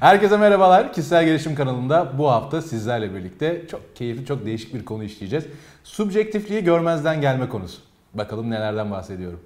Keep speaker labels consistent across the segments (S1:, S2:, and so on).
S1: Herkese merhabalar. Kişisel Gelişim kanalında bu hafta sizlerle birlikte çok keyifli, çok değişik bir konu işleyeceğiz. Subjektifliği görmezden gelme konusu. Bakalım nelerden bahsediyorum.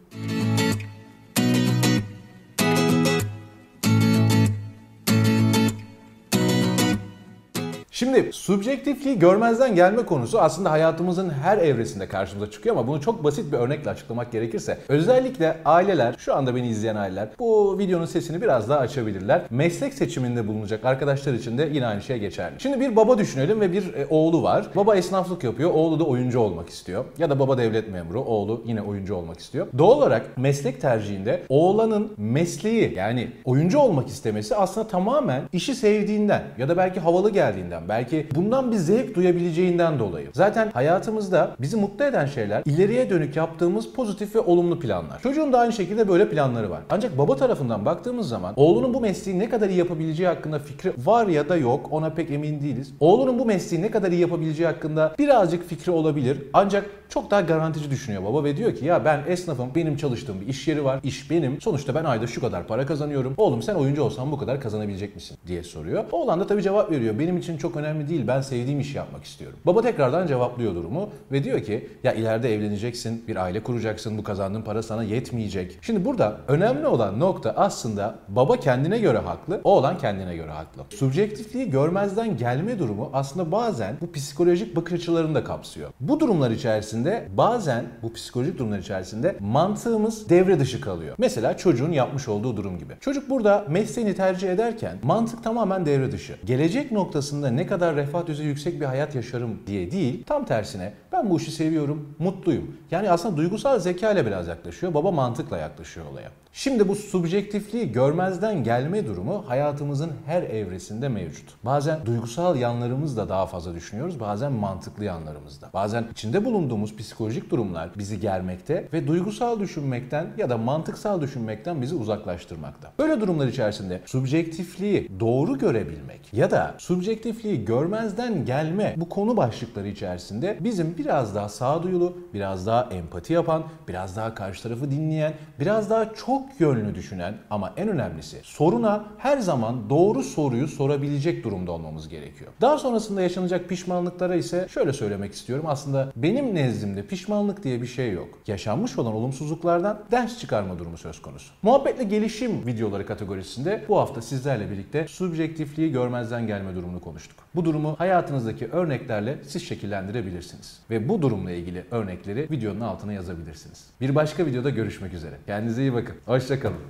S1: Şimdi subjektifliği görmezden gelme konusu aslında hayatımızın her evresinde karşımıza çıkıyor ama bunu çok basit bir örnekle açıklamak gerekirse özellikle aileler, şu anda beni izleyen aileler bu videonun sesini biraz daha açabilirler. Meslek seçiminde bulunacak arkadaşlar için de yine aynı şey geçerli. Şimdi bir baba düşünelim ve bir e, oğlu var. Baba esnaflık yapıyor, oğlu da oyuncu olmak istiyor. Ya da baba devlet memuru, oğlu yine oyuncu olmak istiyor. Doğal olarak meslek tercihinde oğlanın mesleği yani oyuncu olmak istemesi aslında tamamen işi sevdiğinden ya da belki havalı geldiğinden Belki bundan bir zevk duyabileceğinden dolayı. Zaten hayatımızda bizi mutlu eden şeyler ileriye dönük yaptığımız pozitif ve olumlu planlar. Çocuğun da aynı şekilde böyle planları var. Ancak baba tarafından baktığımız zaman oğlunun bu mesleği ne kadar iyi yapabileceği hakkında fikri var ya da yok ona pek emin değiliz. Oğlunun bu mesleği ne kadar iyi yapabileceği hakkında birazcık fikri olabilir. Ancak çok daha garantici düşünüyor baba ve diyor ki ya ben esnafım benim çalıştığım bir iş yeri var iş benim sonuçta ben ayda şu kadar para kazanıyorum oğlum sen oyuncu olsan bu kadar kazanabilecek misin diye soruyor. Oğlan da tabii cevap veriyor benim için çok önemli değil ben sevdiğim işi yapmak istiyorum. Baba tekrardan cevaplıyor durumu ve diyor ki ya ileride evleneceksin bir aile kuracaksın bu kazandığın para sana yetmeyecek. Şimdi burada önemli olan nokta aslında baba kendine göre haklı oğlan kendine göre haklı. Subjektifliği görmezden gelme durumu aslında bazen bu psikolojik bakış açılarını da kapsıyor. Bu durumlar içerisinde bazen bu psikolojik durumlar içerisinde mantığımız devre dışı kalıyor. Mesela çocuğun yapmış olduğu durum gibi. Çocuk burada mesleğini tercih ederken mantık tamamen devre dışı. Gelecek noktasında ne kadar refah düzeyi yüksek bir hayat yaşarım diye değil, tam tersine ben bu işi seviyorum, mutluyum. Yani aslında duygusal zeka ile biraz yaklaşıyor. Baba mantıkla yaklaşıyor olaya. Şimdi bu subjektifliği görmezden gelme durumu hayatımızın her evresinde mevcut. Bazen duygusal yanlarımızda daha fazla düşünüyoruz, bazen mantıklı yanlarımızda. Bazen içinde bulunduğumuz psikolojik durumlar bizi germekte ve duygusal düşünmekten ya da mantıksal düşünmekten bizi uzaklaştırmakta. Böyle durumlar içerisinde subjektifliği doğru görebilmek ya da subjektifliği görmezden gelme bu konu başlıkları içerisinde bizim biraz daha sağduyulu, biraz daha empati yapan, biraz daha karşı tarafı dinleyen, biraz daha çok yönlü düşünen ama en önemlisi soruna her zaman doğru soruyu sorabilecek durumda olmamız gerekiyor. Daha sonrasında yaşanacak pişmanlıklara ise şöyle söylemek istiyorum. Aslında benim nezdimde pişmanlık diye bir şey yok. Yaşanmış olan olumsuzluklardan ders çıkarma durumu söz konusu. Muhabbetle gelişim videoları kategorisinde bu hafta sizlerle birlikte subjektifliği görmezden gelme durumunu konuştuk. Bu durumu hayatınızdaki örneklerle siz şekillendirebilirsiniz. Ve bu durumla ilgili örnekleri videonun altına yazabilirsiniz. Bir başka videoda görüşmek üzere. Kendinize iyi bakın. Hoşçakalın.